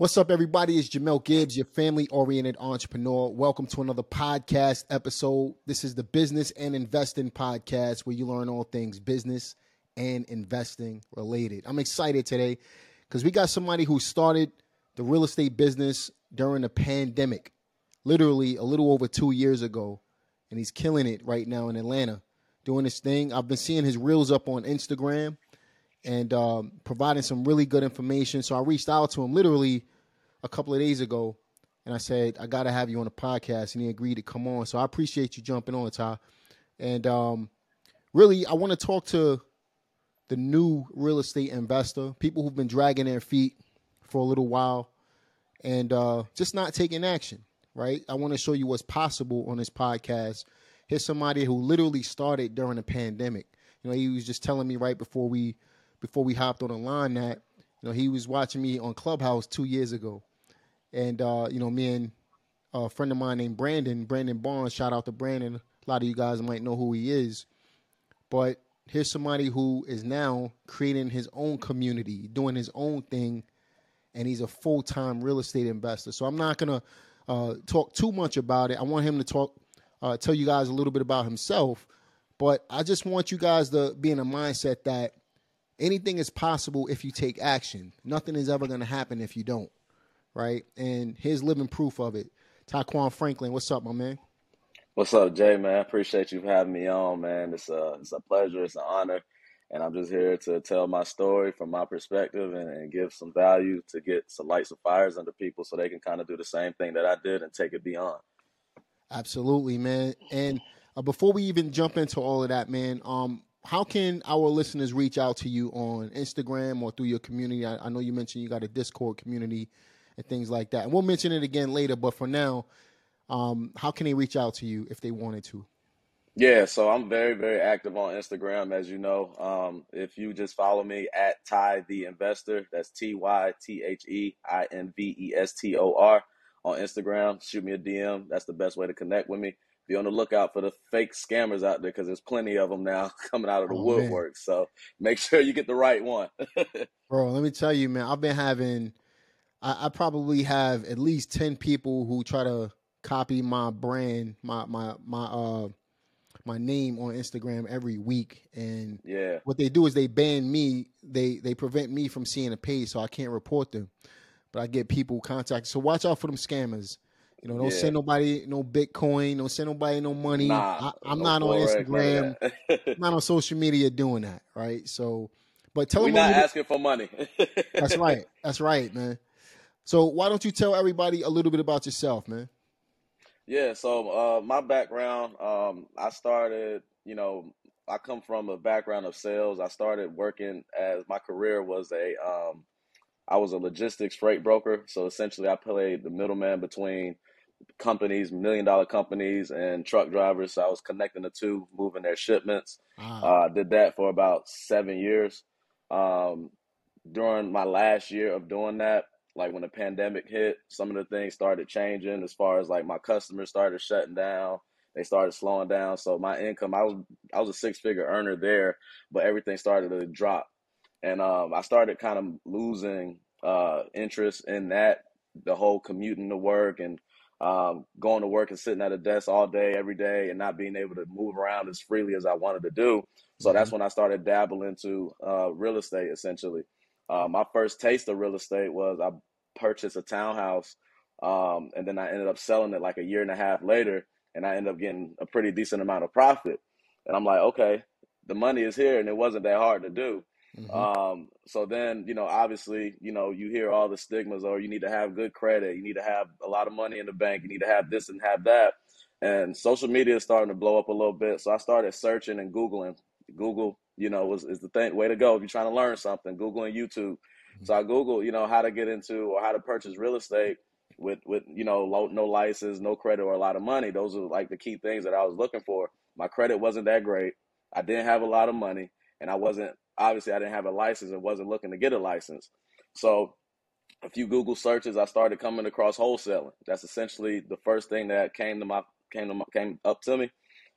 What's up, everybody? It's Jamel Gibbs, your family oriented entrepreneur. Welcome to another podcast episode. This is the Business and Investing Podcast where you learn all things business and investing related. I'm excited today because we got somebody who started the real estate business during the pandemic, literally a little over two years ago. And he's killing it right now in Atlanta, doing this thing. I've been seeing his reels up on Instagram and um, providing some really good information. So I reached out to him literally a couple of days ago, and I said I got to have you on the podcast, and he agreed to come on. So I appreciate you jumping on, Ty. And um, really, I want to talk to the new real estate investor, people who've been dragging their feet for a little while, and uh, just not taking action. Right? I want to show you what's possible on this podcast. Here's somebody who literally started during the pandemic. You know, he was just telling me right before we before we hopped on the line that you know he was watching me on Clubhouse two years ago, and uh, you know me and a friend of mine named Brandon, Brandon Barnes. Shout out to Brandon. A lot of you guys might know who he is, but here's somebody who is now creating his own community, doing his own thing, and he's a full time real estate investor. So I'm not gonna uh, talk too much about it. I want him to talk, uh, tell you guys a little bit about himself, but I just want you guys to be in a mindset that anything is possible if you take action. Nothing is ever going to happen if you don't, right? And here's living proof of it. Taquan Franklin, what's up, my man? What's up, Jay, man? Appreciate you having me on, man. It's a, it's a pleasure. It's an honor. And I'm just here to tell my story from my perspective and, and give some value to get some lights and fires under people so they can kind of do the same thing that I did and take it beyond. Absolutely, man. And uh, before we even jump into all of that, man, um, how can our listeners reach out to you on Instagram or through your community? I, I, know you mentioned you got a Discord community and things like that. And we'll mention it again later, but for now, um, how can they reach out to you if they wanted to? Yeah, so I'm very, very active on Instagram, as you know. Um, if you just follow me at Ty the Investor, that's T Y T H E I N V E S T O R on Instagram, shoot me a DM. That's the best way to connect with me be on the lookout for the fake scammers out there because there's plenty of them now coming out of the oh, woodwork. Man. So make sure you get the right one. Bro, let me tell you, man, I've been having, I, I, probably have at least 10 people who try to copy my brand, my, my, my, uh, my name on Instagram every week, and yeah, what they do is they ban me. They they prevent me from seeing a page, so I can't report them. But I get people contacted. So watch out for them scammers. You know, don't yeah. send nobody no Bitcoin. Don't send nobody no money. Nah, I, am no not on Instagram. not on social media doing that, right? So, but tell We're them. not asking for money. that's right. That's right, man. So why don't you tell everybody a little bit about yourself, man? Yeah. So uh, my background, um, I started. You know, I come from a background of sales. I started working as my career was a. Um, I was a logistics freight broker. So essentially, I played the middleman between companies, million dollar companies, and truck drivers. So I was connecting the two, moving their shipments. Wow. Uh, did that for about seven years. Um, during my last year of doing that, like when the pandemic hit, some of the things started changing as far as like my customers started shutting down. They started slowing down. So my income, I was I was a six figure earner there, but everything started to drop. And um, I started kind of losing uh, interest in that, the whole commuting to work and um, going to work and sitting at a desk all day, every day, and not being able to move around as freely as I wanted to do. So mm-hmm. that's when I started dabbling into uh, real estate. Essentially, uh, my first taste of real estate was I purchased a townhouse, um, and then I ended up selling it like a year and a half later, and I ended up getting a pretty decent amount of profit. And I'm like, okay, the money is here, and it wasn't that hard to do. Mm-hmm. Um, so then, you know, obviously, you know, you hear all the stigmas or you need to have good credit, you need to have a lot of money in the bank, you need to have this and have that. And social media is starting to blow up a little bit. So I started searching and Googling. Google, you know, was is the thing way to go if you're trying to learn something, Google and YouTube. Mm-hmm. So I Google, you know, how to get into or how to purchase real estate with with, you know, low, no license, no credit or a lot of money. Those are like the key things that I was looking for. My credit wasn't that great. I didn't have a lot of money and I wasn't obviously I didn't have a license and wasn't looking to get a license. So a few Google searches, I started coming across wholesaling. That's essentially the first thing that came to my came to my, came up to me,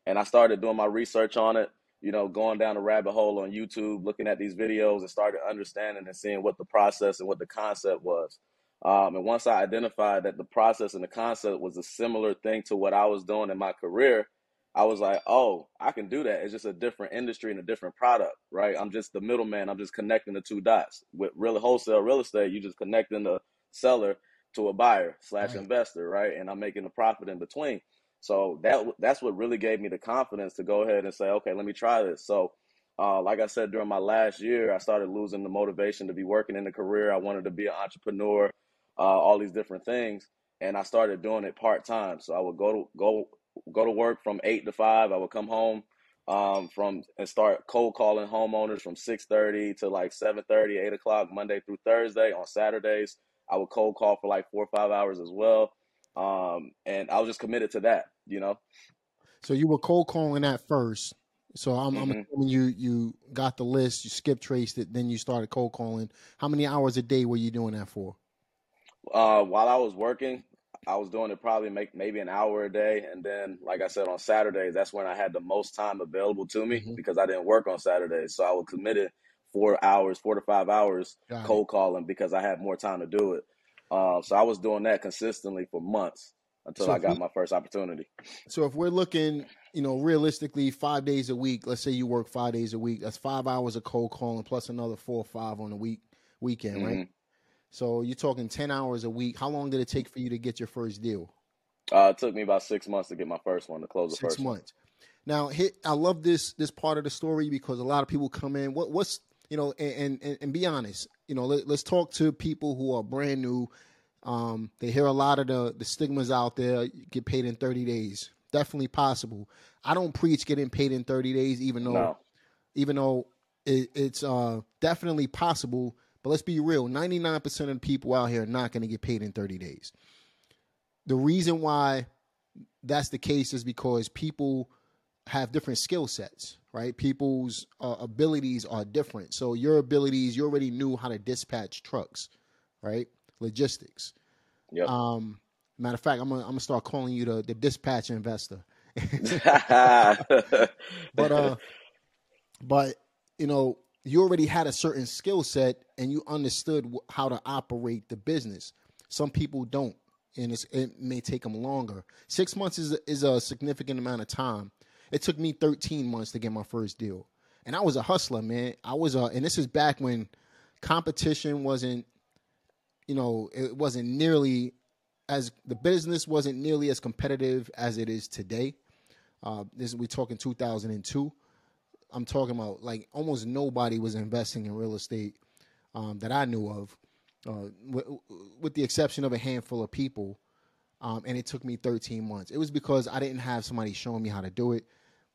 and I started doing my research on it. You know, going down a rabbit hole on YouTube, looking at these videos, and started understanding and seeing what the process and what the concept was. Um, and once I identified that the process and the concept was a similar thing to what I was doing in my career, I was like, oh, I can do that. It's just a different industry and a different product, right? I'm just the middleman. I'm just connecting the two dots. With real wholesale real estate, you just connecting the seller to a buyer slash Right. investor, right? And I'm making a profit in between. So that that's what really gave me the confidence to go ahead and say, okay, let me try this. So, uh, like I said, during my last year, I started losing the motivation to be working in the career. I wanted to be an entrepreneur, uh, all these different things, and I started doing it part time. So I would go to go go to work from eight to five. I would come home um, from and start cold calling homeowners from six thirty to like 7:30, 8 o'clock Monday through Thursday. On Saturdays, I would cold call for like four or five hours as well. Um, and I was just committed to that, you know. So you were cold calling that first. So I'm, I'm hmm assuming you you got the list, you skip traced it, then you started cold calling. How many hours a day were you doing that for? Uh, while I was working, I was doing it probably make maybe an hour a day, and then like I said on Saturdays, that's when I had the most time available to me hmm because I didn't work on Saturdays, so I would commit it four hours, four to five hours Got it. cold calling because I had more time to do it. Uh, so I was doing that consistently for months until So I got we my first opportunity. so if we're looking, you know, realistically, five days a week. Let's say you work five days a week. That's five hours of cold calling plus another four or five on the week weekend, right? So you're talking ten hours a week. How long did it take for you to get your first deal? Uh, it took me about six months to get my first one to close the Six first one. months. Now, hit. I love this this part of the story because a lot of people come in. What what's you know, and and, and be honest. You know, let, let's talk to people who are brand new. Um, they hear a lot of the the stigmas out there. You get paid in thirty days. Definitely possible. I don't preach getting paid in thirty days, even though No. even though it, it's uh, definitely possible. But let's be real: ninety nine percent of the people out here are not going to get paid in thirty days. The reason why that's the case is because people have different skill sets, right? People's uh, abilities are different. So your abilities, you already knew how to dispatch trucks, right? Logistics. Yep. Um, matter of fact, I'm gonna, I'm gonna start calling you the, the dispatch investor. but uh, but you know, you already had a certain skill set and you understood how to operate the business. Some people don't, and it may take them longer. Six months is a, is a significant amount of time. It took me 13 months to get my first deal, and I was a hustler, man. I was a, and this is back when competition wasn't, you know, it wasn't nearly as the business wasn't nearly as competitive as it is today. Uh, this we talking 2002. I'm talking about like almost nobody was investing in real estate um, that I knew of, uh, w- with the exception of a handful of people. Um, and it took me 13 months. It was because I didn't have somebody showing me how to do it.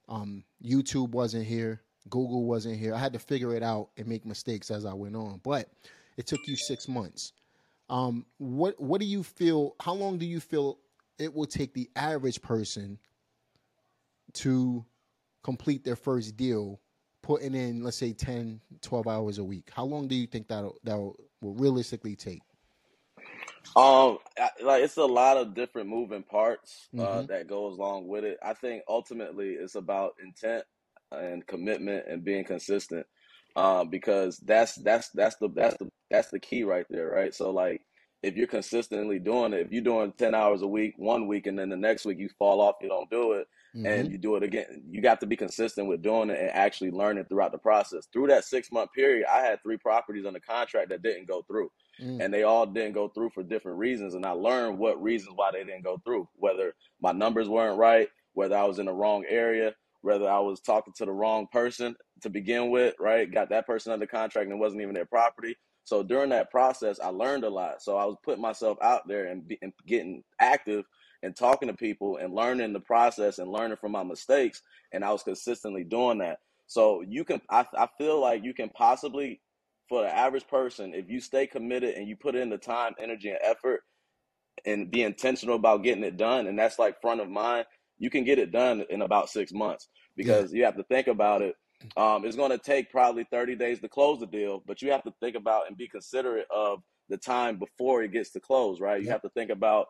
Um, YouTube wasn't here. Google wasn't here. I had to figure it out and make mistakes as I went on. But it took you six months. Um, what What do you feel? How long do you feel it will take the average person to complete their first deal, putting in let's say 10, 12 hours a week? How long do you think that that will realistically take? Um, like it's a lot of different moving parts uh, Mm-hmm. that goes along with it. I think ultimately it's about intent and commitment and being consistent. Um, because that's that's that's the that's the that's the key right there, right? So like if you're consistently doing it, if you're doing 10 hours a week one week and then the next week you fall off, you don't do it, Mm-hmm. and you do it again, you got to be consistent with doing it and actually learning throughout the process. Through that six month period, I had three properties under contract that didn't go through Mm. and they all didn't go through for different reasons and i learned what reasons why they didn't go through whether my numbers weren't right whether i was in the wrong area whether i was talking to the wrong person to begin with right got that person under contract and it wasn't even their property so during that process i learned a lot so i was putting myself out there and, be, and getting active and talking to people and learning the process and learning from my mistakes and i was consistently doing that so you can i, I feel like you can possibly for the average person, if you stay committed and you put in the time, energy, and effort and be intentional about getting it done, and that's like front of mind, you can get it done in about six months Yeah. because you have to think about it. Um, it's going to take probably 30 days to close the deal, but you have to think about and be considerate of the time before it gets to close, right? You Yep. have to think about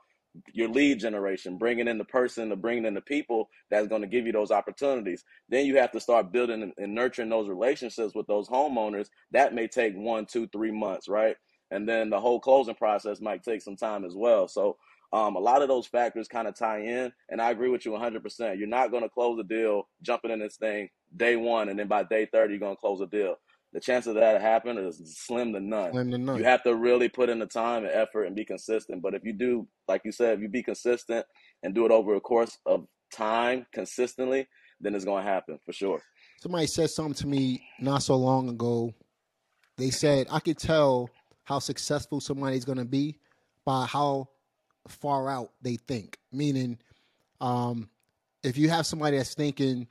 your lead generation, bringing in the person, to bringing in the people that's going to give you those opportunities. Then you have to start building and, nurturing those relationships with those homeowners. That may take one, two, three months, right? and then the whole closing process might take some time as well. So um, a lot of those factors kind of tie in, and I agree with you 100%. You're not going to close a deal jumping in this thing day one, and then by day 30 you're going to close a deal. The chance of that happening is slim to none. Slim to none. You have to really put in the time and effort and be consistent. But if you do, like you said, if you be consistent and do it over a course of time consistently, then it's going to happen for sure. Somebody said something to me not so long ago. They said I could tell how successful somebody's going to be by how far out they think. Meaning, um, if you have somebody that's thinking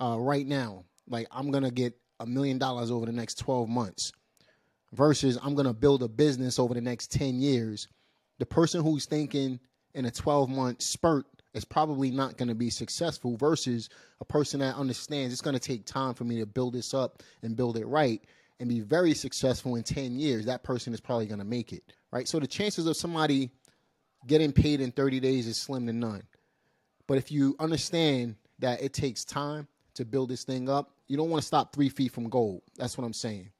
uh, right now, like I'm going to get a million dollars over the next 12 months versus I'm going to build a business over the next 10 years, the person who's thinking in a 12 month spurt is probably not going to be successful versus a person that understands it's going to take time for me to build this up and build it right and be very successful in 10 years. That person is probably going to make it, right? So the chances of somebody getting paid in 30 days is slim to none. But if you understand that it takes time to build this thing up, you don't want to stop three feet from gold. That's what I'm saying,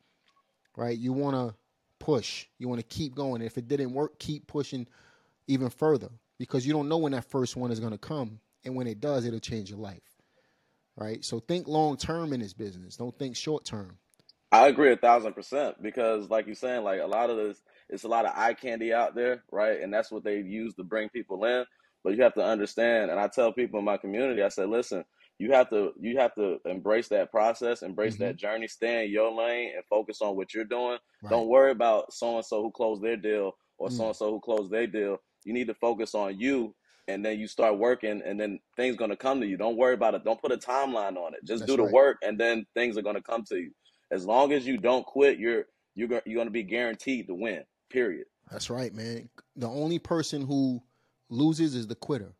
right? You want to push. You want to keep going. If it didn't work, keep pushing even further because you don't know when that first one is going to come. And when it does, it'll change your life, right? So think long term in this business. Don't think short term. I agree a thousand percent because, like you're saying, like a lot of this, it's a lot of eye candy out there, right? And that's what they use to bring people in. But you have to understand, and I tell people in my community, I said, listen, you have to you have to embrace that process, embrace mm-hmm. that journey, stay in your lane, and focus on what you're doing. Right. Don't worry about so and so who closed their deal or so and so who closed their deal. You need to focus on you, and then you start working, and then things gonna come to you. Don't worry about it. Don't put a timeline on it. Just That's do the right. work, and then things are gonna come to you. As long as you don't quit, you're you're you're gonna be guaranteed to win. Period. That's right, man. The only person who loses is the quitter.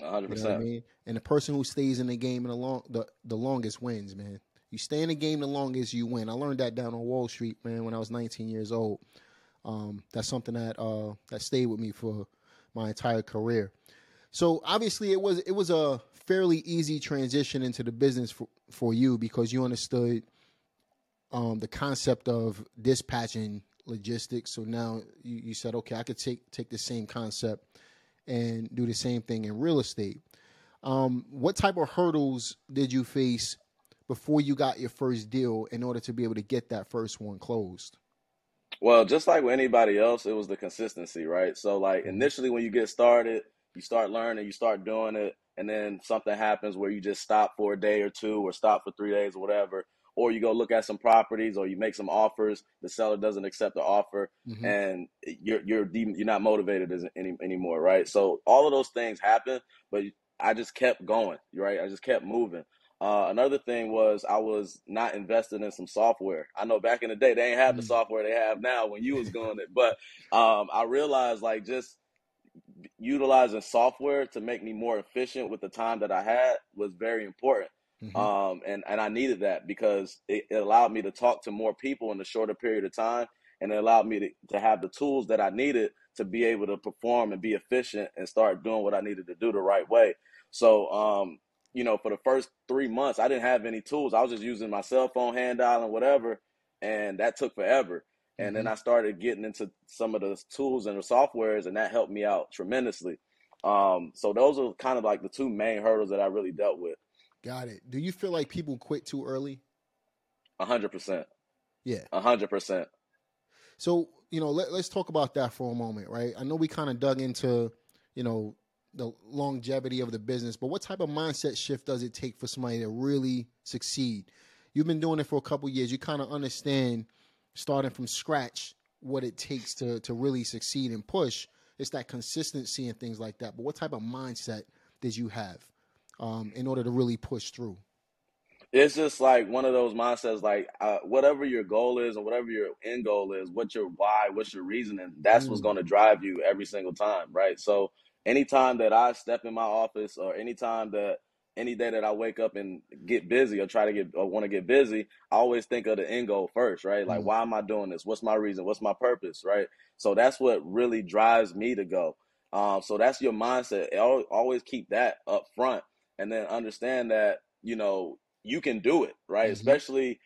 100%. You know I mean? And the person who stays in the game the long the, the longest wins, man. You stay in the game the longest, you win. I learned that down on Wall Street, man, when I was 19 years old. Um, that's something that uh, that stayed with me for my entire career. So obviously, it was it was a fairly easy transition into the business for, for you because you understood um, the concept of dispatching logistics. So now you, you said, okay, I could take take the same concept and do the same thing in real estate. Um, what type of hurdles did you face before you got your first deal in order to be able to get that first one closed? Well, just like with anybody else, it was the consistency, right? So, like mm-hmm. initially, when you get started, you start learning, you start doing it, and then something happens where you just stop for a day or two, or stop for three days, or whatever or you go look at some properties or you make some offers the seller doesn't accept the offer mm-hmm. and you're you're you're not motivated as any, anymore right so all of those things happen but i just kept going right i just kept moving uh, another thing was I was not invested in some software. I know back in the day they ain't have the mm. software they have now when you was doing it, but um, I realized like just utilizing software to make me more efficient with the time that I had was very important. Mm-hmm. Um, and, and I needed that because it, it, allowed me to talk to more people in a shorter period of time. And it allowed me to, to have the tools that I needed to be able to perform and be efficient and start doing what I needed to do the right way. So, um, you know, for the first three months, I didn't have any tools. I was just using my cell phone, hand dialing, whatever. And that took forever. And mm-hmm. then I started getting into some of the tools and the softwares, and that helped me out tremendously. Um, so those are kind of like the two main hurdles that I really dealt with. Got it. Do you feel like people quit too early? A hundred percent. Yeah. A hundred percent. So, you know, let, us talk about that for a moment, right? I know we kind of dug into, you know, the longevity of the business, but what type of mindset shift does it take for somebody to really succeed? You've been doing it for a couple years. You kind of understand starting from scratch what it takes to to really succeed and push. It's that consistency and things like that. But what type of mindset did you have? um, in order to really push through? It's just like one of those mindsets, like uh, whatever your goal is or whatever your end goal is, what's your why, what's your reasoning, that's mm. what's going to drive you every single time, right? So anytime that I step in my office or anytime that any day that I wake up and get busy or try to get or want to get busy, I always think of the end goal first, right? Like, mm. why am I doing this? What's my reason? What's my purpose, right? So that's what really drives me to go. Um, so that's your mindset. Always keep that up front and then understand that you know you can do it right mm-hmm. especially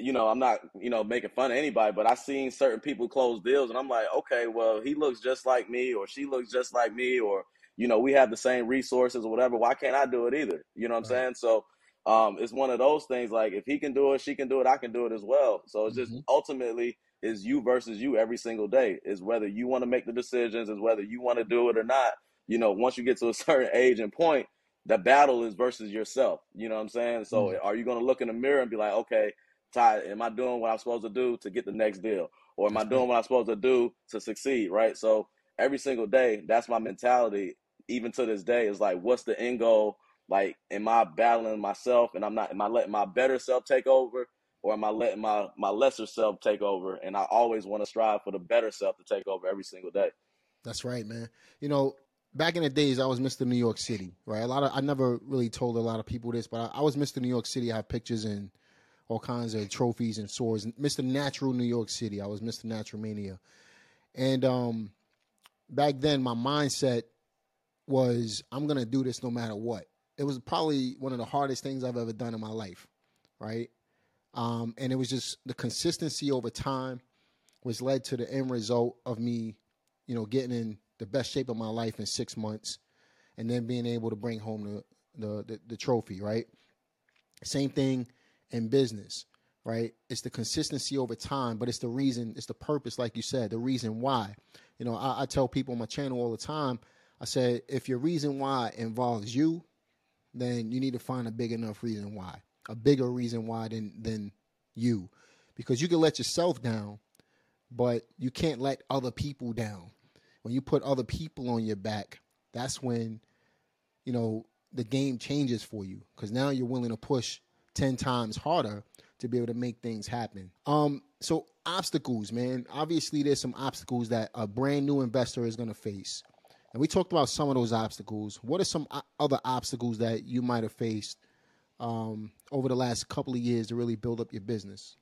you know, I'm not, you know, making fun of anybody, but I've seen certain people close deals and I'm like, okay, well, he looks just like me or she looks just like me or, you know, we have the same resources or whatever. Why can't I do it either? You know what I'm saying? So um, it's one of those things like if he can do it, she can do it, I can do it as well. So it's just mm-hmm. ultimately is you versus you every single day. Is whether you want to make the decisions, is whether you want to do it or not. You know, once you get to a certain age and point, the battle is versus yourself. You know what I'm saying? So mm-hmm. are you going to look in the mirror and be like, okay, Ty, am I doing what I'm supposed to do to get the next deal? Or am I doing what I'm supposed to do to succeed? Right. So every single day, that's my mentality. Even to this day, is like, what's the end goal? Like, am I battling myself and I'm not, am I letting my better self take over? Or am I letting my, my lesser self take over? And I always want to strive for the better self to take over every single day. That's right, man. You know, back in the days, I was Mr. New York City, right? A lot of I never really told a lot of people this, but I, I was Mr. New York City. I have pictures and all kinds of trophies and swords. Mr. Natural New York City. I was Mr. Natural Mania, and um, back then my mindset was I'm gonna do this no matter what it was probably one of the hardest things I've ever done in my life, right? Um, and it was just the consistency over time, which led to the end result of me, you know, getting in the best shape of my life in six months, and then being able to bring home the the, the, the trophy, right? Same thing in business, right? It's the consistency over time, but it's the reason, it's the purpose, like you said, the reason why. You know, I, I tell people on my channel all the time. I said, if your reason why involves you, then you need to find a big enough reason why, a bigger reason why than than you, because you can let yourself down, but you can't let other people down. When you put other people on your back, that's when you know the game changes for you because now you're willing to push 10 times harder to be able to make things happen. Um so obstacles, man. Obviously there's some obstacles that a brand new investor is going to face. And we talked about some of those obstacles. What are some other obstacles that you might have faced um, over the last couple of years to really build up your business?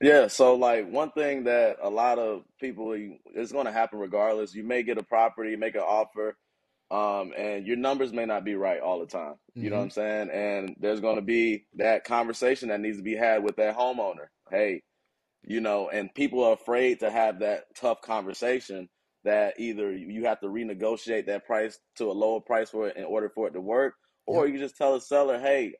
Yeah, so like one thing that a lot of people is going to happen regardless. You may get a property, make an offer, um, and your numbers may not be right all the time. You mm-hmm. know what I'm saying? And there's going to be that conversation that needs to be had with that homeowner. Hey, you know, and people are afraid to have that tough conversation that either you have to renegotiate that price to a lower price for it in order for it to work, or you just tell the seller, "Hey,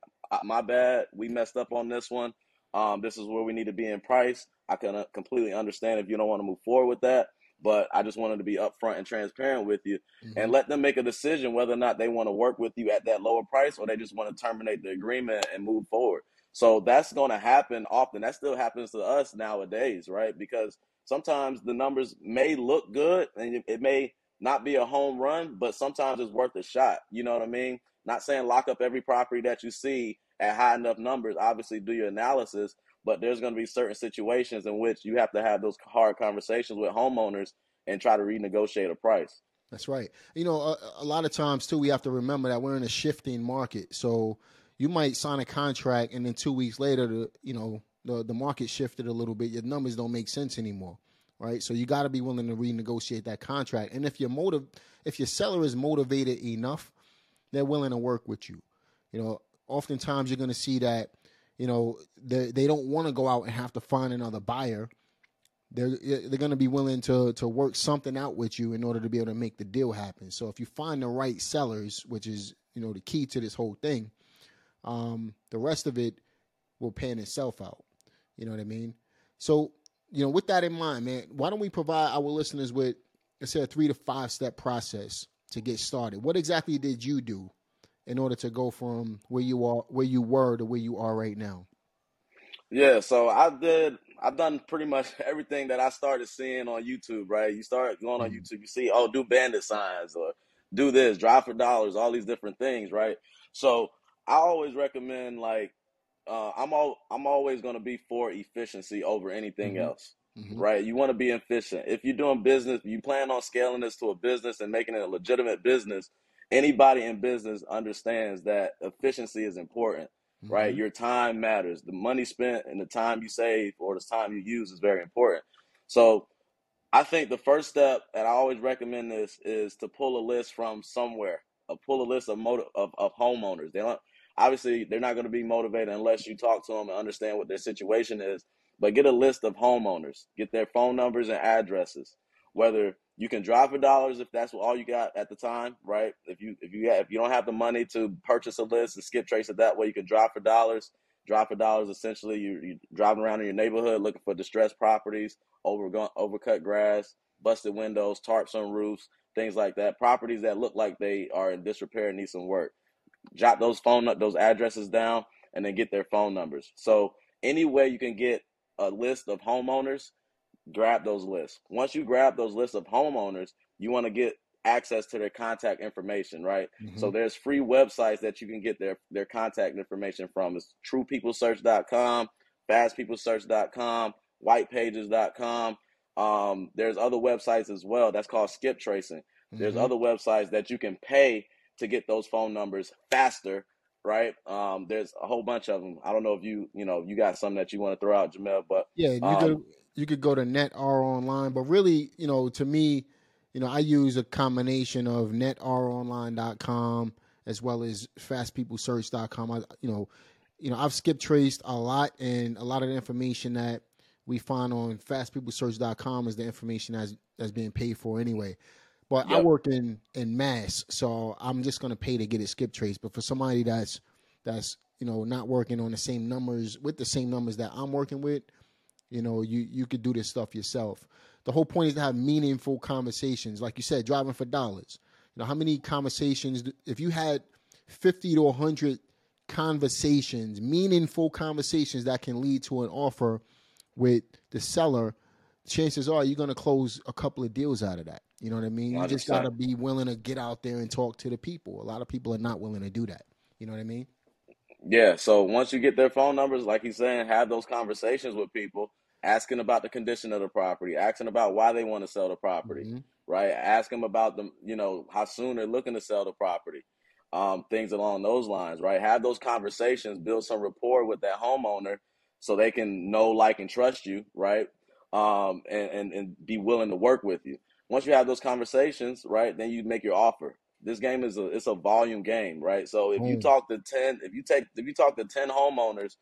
my bad, we messed up on this one. Um, this is where we need to be in price. I can uh, completely understand if you don't want to move forward with that, but I just wanted to be upfront and transparent with you, mm-hmm. and let them make a decision whether or not they want to work with you at that lower price or they just want to terminate the agreement and move forward." So that's going to happen often. That still happens to us nowadays, right? Because sometimes the numbers may look good and it may not be a home run, but sometimes it's worth a shot. You know what I mean? Not saying lock up every property that you see at high enough numbers. Obviously, do your analysis, but there's going to be certain situations in which you have to have those hard conversations with homeowners and try to renegotiate a price. That's right. You know, a, a lot of times too, we have to remember that we're in a shifting market. So you might sign a contract and then two weeks later, the you know the the market shifted a little bit. Your numbers don't make sense anymore, right? So you got to be willing to renegotiate that contract. And if your motive, if your seller is motivated enough, they're willing to work with you. You know, oftentimes you're going to see that, you know, they they don't want to go out and have to find another buyer. They're they're going to be willing to to work something out with you in order to be able to make the deal happen. So if you find the right sellers, which is you know the key to this whole thing, um, the rest of it will pan itself out. You know what I mean? So, you know, with that in mind, man, why don't we provide our listeners with, let's say, a three to five step process to get started? What exactly did you do in order to go from where you are, where you were, to where you are right now? Yeah, so I did. I've done pretty much everything that I started seeing on YouTube. Right, you start going on mm-hmm. YouTube, you see, oh, do bandit signs or do this, drive for dollars, all these different things. Right, so I always recommend like uh, I'm all I'm always going to be for efficiency over anything mm-hmm. else. Mm-hmm. Right? You want to be efficient. If you're doing business, you plan on scaling this to a business and making it a legitimate business. Anybody in business understands that efficiency is important, mm-hmm. right? Your time matters. The money spent and the time you save or the time you use is very important. So, I think the first step, and I always recommend this, is to pull a list from somewhere. Uh, pull a list of motive, of, of homeowners. They don't obviously they're not going to be motivated unless you talk to them and understand what their situation is. But get a list of homeowners, get their phone numbers and addresses. Whether you can drive for dollars if that's all you got at the time, right? If you if you have, if you don't have the money to purchase a list and skip trace it that way, you can drive for dollars. Drive for dollars essentially you you driving around in your neighborhood looking for distressed properties, over overcut grass, busted windows, tarps on roofs, things like that. Properties that look like they are in disrepair and need some work. Jot those phone those addresses down and then get their phone numbers. So any way you can get a list of homeowners, grab those lists. Once you grab those lists of homeowners, you want to get access to their contact information, right? Mm-hmm. So there's free websites that you can get their their contact information from. It's truepeoplesearch.com, fastpeoplesearch.com, whitepages.com. Um, there's other websites as well. That's called skip tracing. Mm-hmm. There's other websites that you can pay to get those phone numbers faster, right? Um, there's a whole bunch of them. I don't know if you, you know, you got some that you want to throw out, Jamel, but yeah, you um, could you could go to NetR Online, but really, you know, to me, you know, I use a combination of netronline.com as well as fastpeoplesearch.com. I, you know, you know, I've skip traced a lot, and a lot of the information that we find on fastpeoplesearch.com is the information that's that's being paid for anyway. But yep. I work in in mass, so I'm just gonna pay to get it skip traced. But for somebody that's that's you know not working on the same numbers with the same numbers that I'm working with, you know, you you could do this stuff yourself. The whole point is to have meaningful conversations, like you said, driving for dollars. You know, how many conversations? If you had fifty to hundred conversations, meaningful conversations that can lead to an offer with the seller, chances are you're going to close a couple of deals out of that. You know what I mean? You 100%. just got to be willing to get out there and talk to the people. A lot of people are not willing to do that. You know what I mean? Yeah. So once you get their phone numbers, like he's saying, have those conversations with people, asking about the condition of the property, asking about why they want to sell the property, mm-hmm. right? Ask them about them, you know, how soon they're looking to sell the property, um, things along those lines, right? Have those conversations, build some rapport with that homeowner so they can know, like, and trust you, right? Um, and, and, and be willing to work with you once you have those conversations, right, then you make your offer. This game is a it's a volume game, right? So if mm. you talk to ten, if you take if you talk to ten homeowners,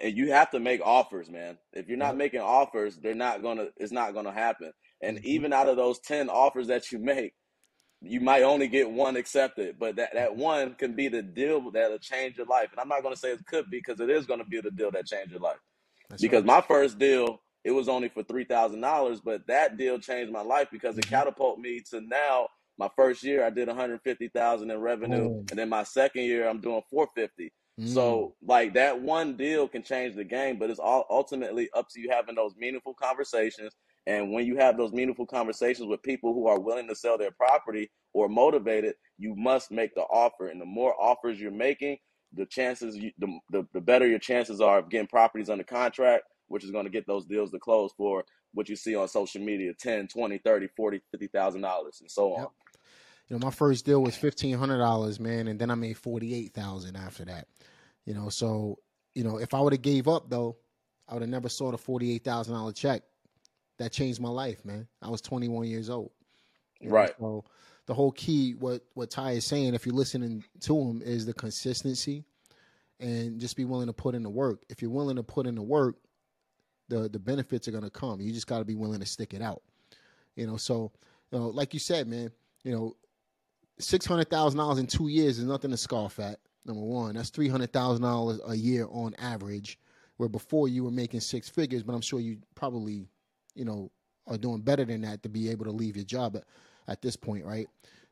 and you have to make offers, man. If you're not making offers, they're not gonna it's not gonna happen. And mm-hmm. even out of those ten offers that you make, you might only get one accepted, but that, that one can be the deal that'll change your life. And I'm not to say it could be because it is to be the deal that changed your life. That's because right. my first deal it was only for three thousand dollars, but that deal changed my life because it mm-hmm. catapulted me to now. My first year, I did one hundred fifty thousand in revenue, oh. and then my second year, I'm doing four fifty. Mm. So, like that one deal can change the game, but it's all ultimately up to you having those meaningful conversations. And when you have those meaningful conversations with people who are willing to sell their property or motivated, you must make the offer. And the more offers you're making, the chances, you, the, the, the better your chances are of getting properties under contract which is going to get those deals to close for what you see on social media 10 20 30 40 50000 dollars and so on yep. You know my first deal was $1500 man and then i made 48000 after that you know so you know if i would have gave up though i would have never saw the $48000 check that changed my life man i was 21 years old right know? so the whole key what what ty is saying if you're listening to him is the consistency and just be willing to put in the work if you're willing to put in the work the the benefits are going to come. You just got to be willing to stick it out. You know, so you know, like you said, man, you know, six hundred thousand dollars in two years is nothing to scoff at. Number one, that's three hundred thousand dollars a year on average. Where before you were making six figures, but I'm sure you probably, you know, are doing better than that to be able to leave your job at, at this point, right?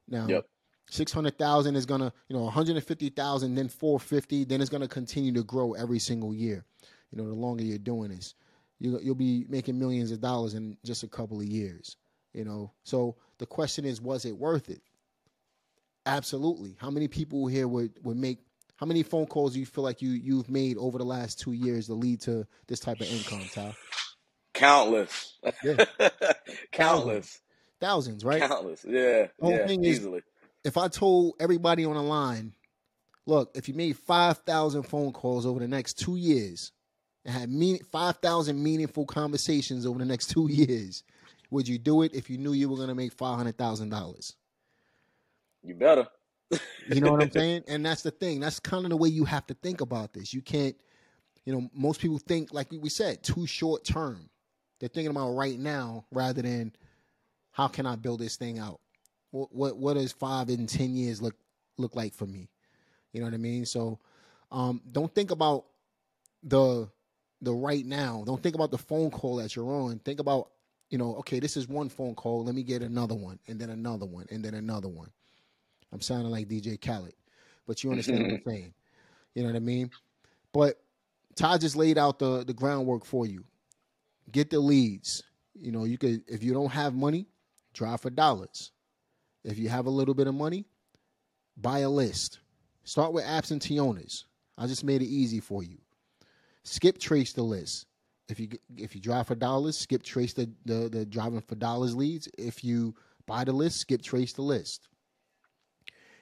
Now, yep. six hundred thousand is gonna, you know, one hundred and fifty thousand, then four fifty, then it's gonna continue to grow every single year. You know, the longer you're doing this you, you'll be making millions of dollars in just a couple of years. You know, so the question is, was it worth it? Absolutely. How many people here would would make? How many phone calls do you feel like you you've made over the last two years to lead to this type of income, Ty? Countless. Yeah. Countless. Thousands, right? Countless. Yeah. The whole yeah, thing easily. Is, if I told everybody on the line, look, if you made five thousand phone calls over the next two years, and had mean, 5,000 meaningful conversations over the next two years, would you do it if you knew you were going to make $500,000? You better. You know what I'm saying? And that's the thing. That's kind of the way you have to think about this. You can't, you know, most people think like we said, too short term. They're thinking about right now rather than how can I build this thing out? What what what does five and ten years look look like for me? You know what I mean? So um, don't think about the the right now. Don't think about the phone call that you're on. Think about, you know, okay, this is one phone call. Let me get another one, and then another one, and then another one. I'm sounding like DJ Khaled, but you understand what I'm saying. You know what I mean? But Todd just laid out the the groundwork for you. Get the leads. You know, you could if you don't have money, drive for dollars. If you have a little bit of money, buy a list. Start with absentee owners. I just made it easy for you. Skip trace the list. If you if you drive for dollars, skip trace the, the, the driving for dollars leads. If you buy the list, skip trace the list.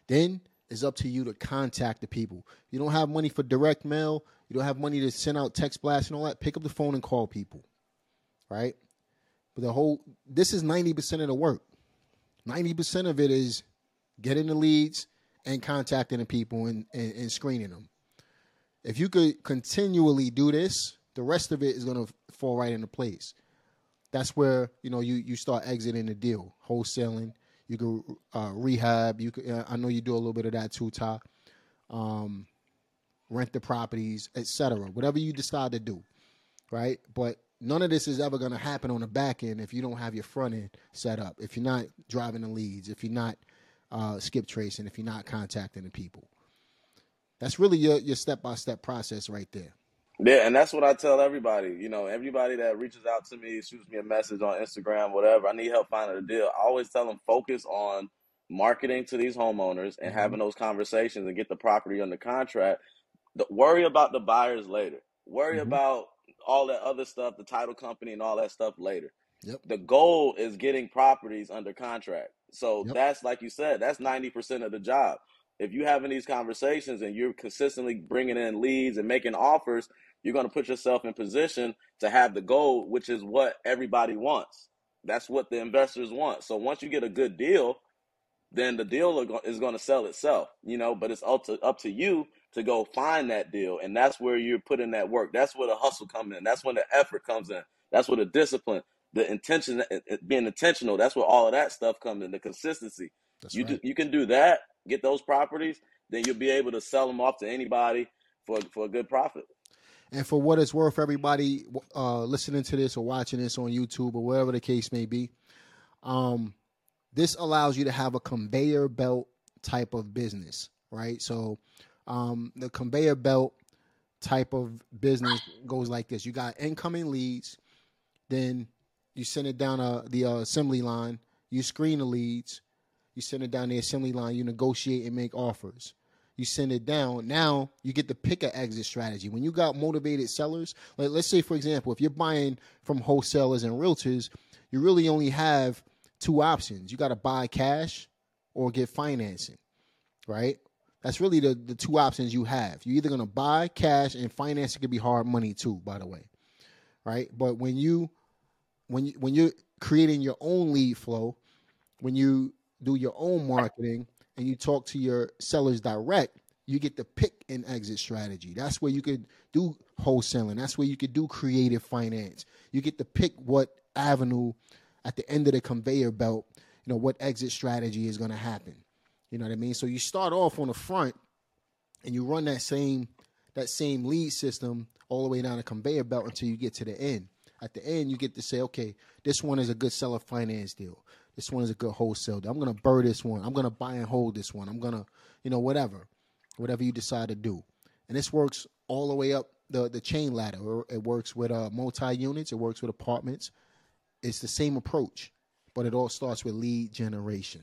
Then it's up to you to contact the people. You don't have money for direct mail. You don't have money to send out text blasts and all that. Pick up the phone and call people. Right? But the whole this is 90% of the work. 90% of it is getting the leads and contacting the people and, and, and screening them. If you could continually do this, the rest of it is going to fall right into place. That's where you know you you start exiting the deal, wholesaling. You can uh, rehab. You could, uh, I know you do a little bit of that too, Ty. Um, rent the properties, etc. Whatever you decide to do, right? But none of this is ever going to happen on the back end if you don't have your front end set up. If you're not driving the leads, if you're not uh, skip tracing, if you're not contacting the people. That's really your your step by step process right there. Yeah, and that's what I tell everybody. You know, everybody that reaches out to me, shoots me a message on Instagram, whatever. I need help finding a deal. I always tell them focus on marketing to these homeowners and mm-hmm. having those conversations and get the property under contract. The, worry about the buyers later. Worry mm-hmm. about all that other stuff, the title company and all that stuff later. Yep. The goal is getting properties under contract. So yep. that's like you said, that's 90% of the job if you're having these conversations and you're consistently bringing in leads and making offers, you're going to put yourself in position to have the goal, which is what everybody wants. That's what the investors want. So once you get a good deal, then the deal is going to sell itself, you know, but it's up to, up to you to go find that deal. And that's where you're putting that work. That's where the hustle comes in. That's when the effort comes in. That's where the discipline, the intention, uh, uh, being intentional, that's where all of that stuff comes in, the consistency. That's you, right. do, you can do that get those properties, then you'll be able to sell them off to anybody for for a good profit. And for what it's worth, everybody uh, listening to this or watching this on YouTube or wherever the case may be, um, this allows you to have a conveyor belt type of business, right? So um, the conveyor belt type of business goes like this: you got incoming leads, then you send it down uh, the uh, assembly line, you screen the leads, you send it down the assembly line, you negotiate and make offers. You send it down. Now you get to pick an exit strategy. When you got motivated sellers, like let's say for example, if you're buying from wholesalers and realtors, you really only have two options. You got to buy cash or get financing, right? That's really the, the two options you have. You're either gonna buy cash and financing can be hard money too, by the way. Right? But when you when you when you're creating your own lead flow, when you do your own marketing and you talk to your sellers direct, you get to pick an exit strategy. That's where you could do wholesaling. That's where you could do creative finance. You get to pick what avenue at the end of the conveyor belt, you know, what exit strategy is going to happen. You know what I mean? So you start off on the front and you run that same that same lead system all the way down the conveyor belt until you get to the end. At the end, you get to say, okay, this one is a good seller finance deal. This one is a good wholesale. I'm gonna burr this one. I'm gonna buy and hold this one. I'm gonna, you know, whatever, whatever you decide to do. And this works all the way up the the chain ladder. It works with uh, multi units. It works with apartments. It's the same approach, but it all starts with lead generation,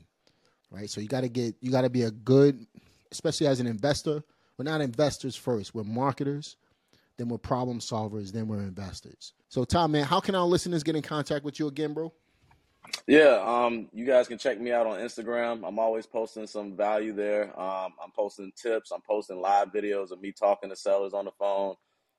right? So you got to get you got to be a good, especially as an investor. We're not investors first. We're marketers. Then we're problem solvers. Then we're investors. So Tom, man, how can our listeners get in contact with you again, bro? Yeah, um, you guys can check me out on Instagram. I'm always posting some value there. Um, I'm posting tips. I'm posting live videos of me talking to sellers on the phone.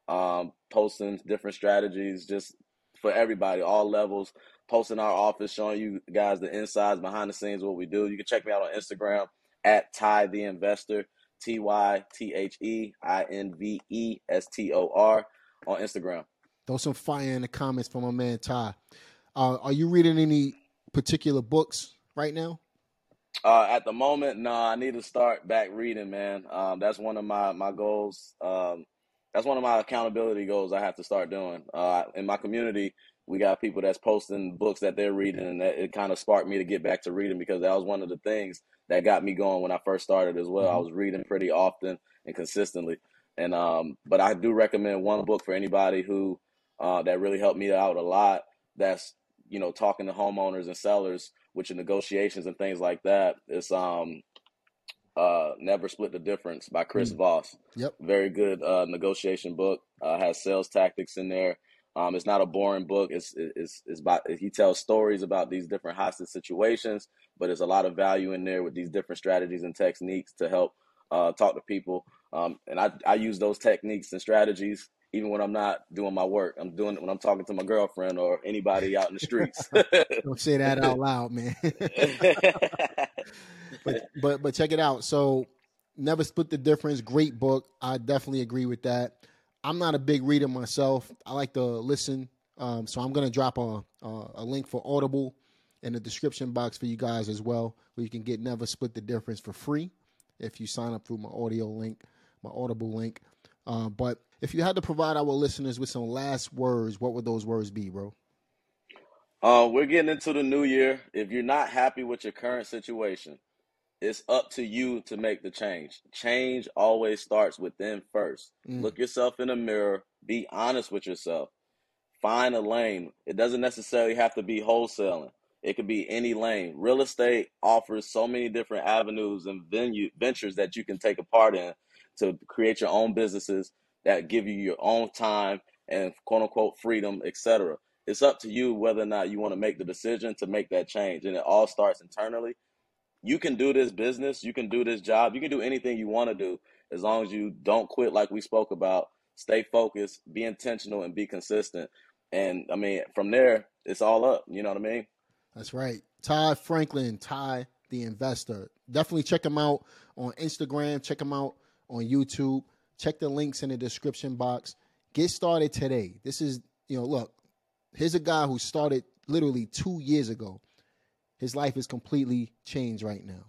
Um, posting different strategies just for everybody, all levels. Posting our office, showing you guys the insides, behind the scenes, what we do. You can check me out on Instagram. at Ty the Investor, T Y T H E I N V E S T O R on Instagram. Throw some fire in the comments for my man Ty. Uh, are you reading any particular books right now? Uh, at the moment, no. I need to start back reading, man. Um, that's one of my my goals. Um, that's one of my accountability goals. I have to start doing. Uh, in my community, we got people that's posting books that they're reading, and that, it kind of sparked me to get back to reading because that was one of the things that got me going when I first started as well. Mm-hmm. I was reading pretty often and consistently, and um, but I do recommend one book for anybody who uh, that really helped me out a lot. That's you know talking to homeowners and sellers, which are negotiations and things like that. It's um uh never split the difference by chris mm. voss yep very good uh negotiation book uh has sales tactics in there um, it's not a boring book. It's it's it's about he tells stories about these different hostage situations, but there's a lot of value in there with these different strategies and techniques to help uh, talk to people. Um, and I I use those techniques and strategies even when I'm not doing my work. I'm doing it when I'm talking to my girlfriend or anybody out in the streets. Don't say that out loud, man. but but but check it out. So never split the difference. Great book. I definitely agree with that. I'm not a big reader myself. I like to listen. Um, so I'm going to drop a, a, a link for Audible in the description box for you guys as well, where you can get Never Split the Difference for free if you sign up through my audio link, my Audible link. Uh, but if you had to provide our listeners with some last words, what would those words be, bro? Uh, we're getting into the new year. If you're not happy with your current situation, it's up to you to make the change. Change always starts within first. Mm. Look yourself in the mirror, be honest with yourself. Find a lane. It doesn't necessarily have to be wholesaling. It could be any lane. Real estate offers so many different avenues and venue ventures that you can take a part in to create your own businesses that give you your own time and quote unquote freedom, etc. It's up to you whether or not you want to make the decision to make that change. And it all starts internally you can do this business, you can do this job, you can do anything you want to do as long as you don't quit like we spoke about. Stay focused, be intentional, and be consistent. And I mean, from there, it's all up. You know what I mean? That's right. Ty Franklin, Ty the investor. Definitely check him out on Instagram. Check him out on YouTube. Check the links in the description box. Get started today. This is, you know, look, here's a guy who started literally two years ago his life is completely changed right now.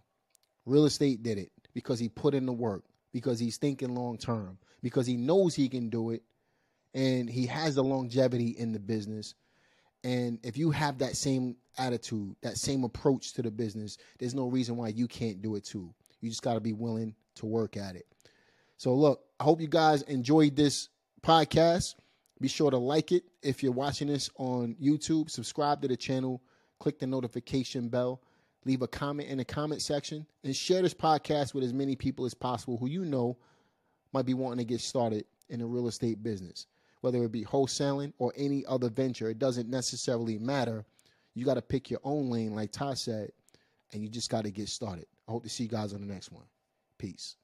Real estate did it because he put in the work, because he's thinking long term, because he knows he can do it, and he has the longevity in the business. And if you have that same attitude, that same approach to the business, there's no reason why you can't do it too. You just got to be willing to work at it. So, look, I hope you guys enjoyed this podcast. Be sure to like it if you're watching this on YouTube. Subscribe to the channel click the notification bell, leave a comment in the comment section, and share this podcast with as many people as possible who you know might be wanting to get started in the real estate business. Whether it be wholesaling or any other venture, it doesn't necessarily matter. You got to pick your own lane, like Ty said, and you just got to get started. I hope to see you guys on the next one. Peace.